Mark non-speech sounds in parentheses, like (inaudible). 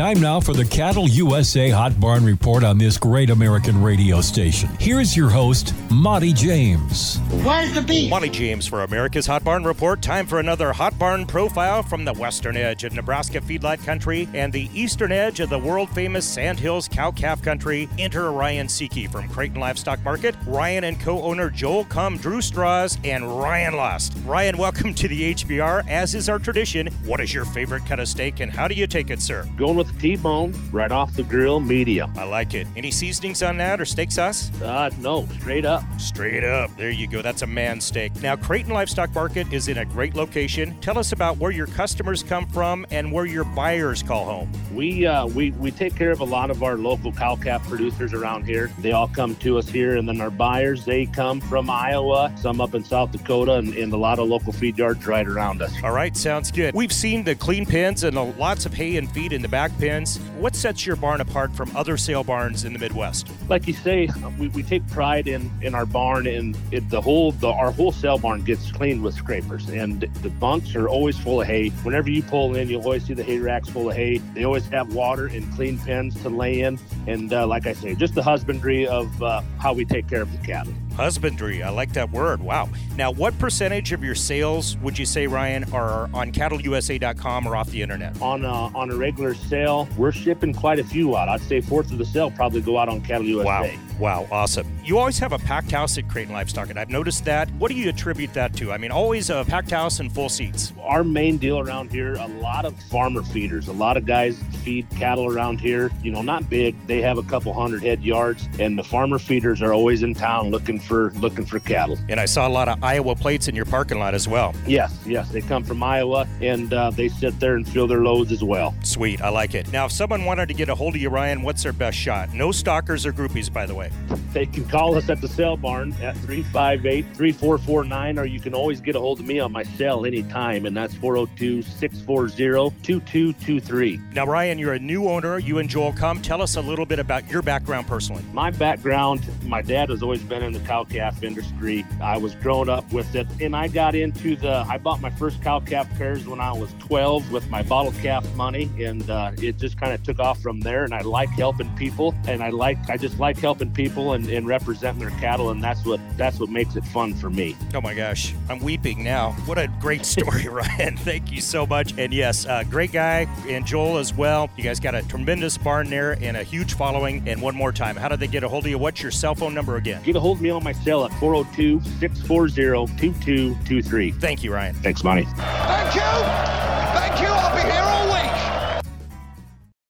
Time now for the Cattle USA Hot Barn Report on this great American radio station. Here's your host, Monte James. Where's the beef? Monte James for America's Hot Barn Report. Time for another Hot Barn profile from the western edge of Nebraska feedlot country and the eastern edge of the world famous Sandhills cow calf country. Enter Ryan Siecke from Creighton Livestock Market. Ryan and co owner Joel Cum drew straws and Ryan lost. Ryan, welcome to the HBR. As is our tradition, what is your favorite cut of steak and how do you take it, sir? Going with T-bone, right off the grill, medium. I like it. Any seasonings on that or steak sauce? Uh, no, straight up. Straight up. There you go. That's a man steak. Now, Creighton Livestock Market is in a great location. Tell us about where your customers come from and where your buyers call home. We uh, we we take care of a lot of our local cow calf producers around here. They all come to us here, and then our buyers they come from Iowa, some up in South Dakota, and, and a lot of local feed yards right around us. All right, sounds good. We've seen the clean pens and lots of hay and feed in the back pens. What sets your barn apart from other sale barns in the Midwest? Like you say, we, we take pride in, in our barn, and it, the whole the, our whole sale barn gets cleaned with scrapers, and the bunks are always full of hay. Whenever you pull in, you'll always see the hay racks full of hay. They always have water and clean pens to lay in, and uh, like I say, just the husbandry of uh, how we take care of the cattle. Husbandry. I like that word. Wow. Now, what percentage of your sales would you say, Ryan, are on cattleusa.com or off the internet? On a, on a regular sale, we're shipping quite a few out. I'd say fourth of the sale probably go out on Cattle USA. Wow. Wow. Awesome. You always have a packed house at Creighton Livestock, and I've noticed that. What do you attribute that to? I mean, always a packed house and full seats. Our main deal around here, a lot of farmer feeders. A lot of guys feed cattle around here. You know, not big. They have a couple hundred head yards, and the farmer feeders are always in town looking for looking for cattle. And I saw a lot of Iowa plates in your parking lot as well. Yes, yes, they come from Iowa, and uh, they sit there and fill their loads as well. Sweet, I like it. Now, if someone wanted to get a hold of you, Ryan, what's their best shot? No stalkers or groupies, by the way. They can call us at the sale barn at 358 3449, or you can always get a hold of me on my cell anytime, and that's 402 640 2223. Now, Ryan, you're a new owner. You and Joel come. Tell us a little bit about your background personally. My background, my dad has always been in the cow calf industry. I was growing up with it, and I got into the. I bought my first cow calf pairs when I was 12 with my bottle calf money, and uh, it just kind of took off from there. And I like helping people, and I like I just like helping people and, and representing their cattle, and that's what that's what makes it fun for me. Oh my gosh, I'm weeping now. What a great story, (laughs) Ryan. Thank you so much. And yes, uh, great guy, and Joel as well. You guys got a tremendous barn there and a huge following. And one more time, how do they get a hold of you? What's your cell phone number again? Get a hold of me on my cell at 402 640 2223. Thank you, Ryan. Thanks, Monte. Thank you.